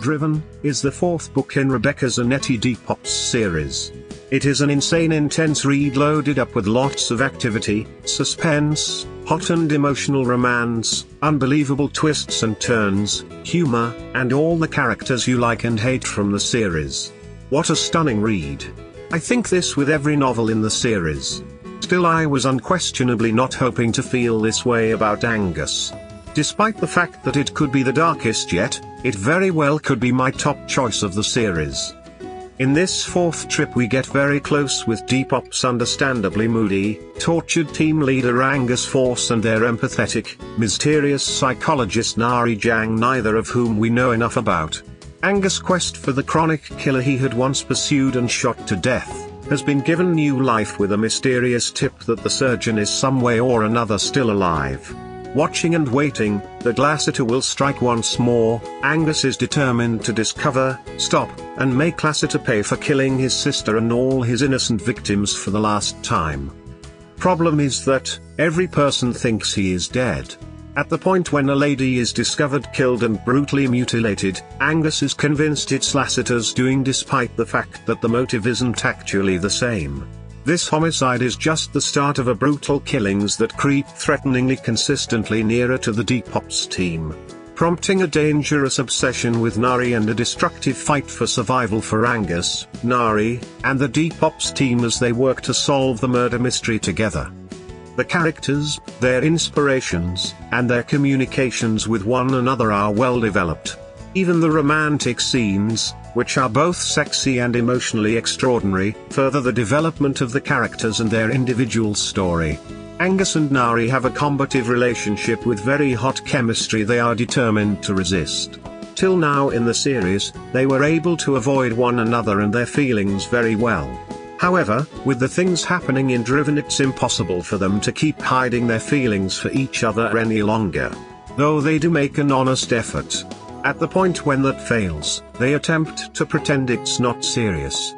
Driven, is the fourth book in Rebecca Zanetti Deep Ops series. It is an insane intense read loaded up with lots of activity, suspense, hot and emotional romance, unbelievable twists and turns, humor, and all the characters you like and hate from the series. What a stunning read. I think this with every novel in the series. Still I was unquestionably not hoping to feel this way about Angus. Despite the fact that it could be the darkest yet, it very well could be my top choice of the series. In this fourth trip we get very close with Deep Ops' understandably moody, tortured team leader Angus Force and their empathetic, mysterious psychologist Nari Jang neither of whom we know enough about. Angus' quest for the chronic killer he had once pursued and shot to death, has been given new life with a mysterious tip that the surgeon is some way or another still alive. Watching and waiting, the Lassiter will strike once more, Angus is determined to discover, stop, and make Lassiter pay for killing his sister and all his innocent victims for the last time. Problem is that, every person thinks he is dead. At the point when a lady is discovered killed and brutally mutilated, Angus is convinced it's Lassiter's doing despite the fact that the motive isn't actually the same. This homicide is just the start of a brutal killings that creep threateningly consistently nearer to the Deep Ops team, prompting a dangerous obsession with Nari and a destructive fight for survival for Angus, Nari, and the Deep Ops team as they work to solve the murder mystery together. The characters, their inspirations, and their communications with one another are well developed. Even the romantic scenes, which are both sexy and emotionally extraordinary, further the development of the characters and their individual story. Angus and Nari have a combative relationship with very hot chemistry they are determined to resist. Till now in the series, they were able to avoid one another and their feelings very well. However, with the things happening in Driven it's impossible for them to keep hiding their feelings for each other any longer. Though they do make an honest effort. At the point when that fails, they attempt to pretend it's not serious.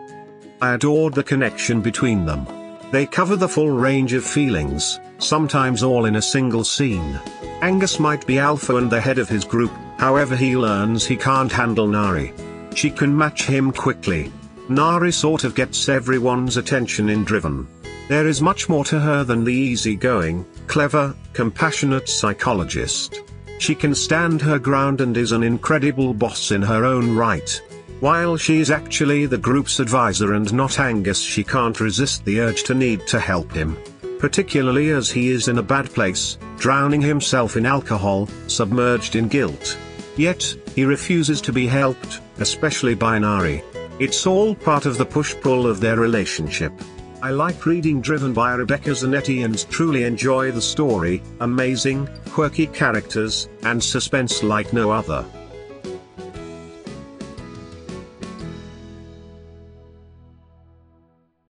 I adored the connection between them. They cover the full range of feelings, sometimes all in a single scene. Angus might be alpha and the head of his group, however he learns he can't handle Nari. She can match him quickly. Nari sort of gets everyone's attention in Driven. There is much more to her than the easygoing, clever, compassionate psychologist. She can stand her ground and is an incredible boss in her own right. While she is actually the group's advisor and not Angus she can't resist the urge to need to help him. Particularly as he is in a bad place, drowning himself in alcohol, submerged in guilt. Yet, he refuses to be helped, especially by Nari. It's all part of the push-pull of their relationship. I like reading Driven by Rebecca Zanetti and truly enjoy the story, amazing, quirky characters, and suspense like no other.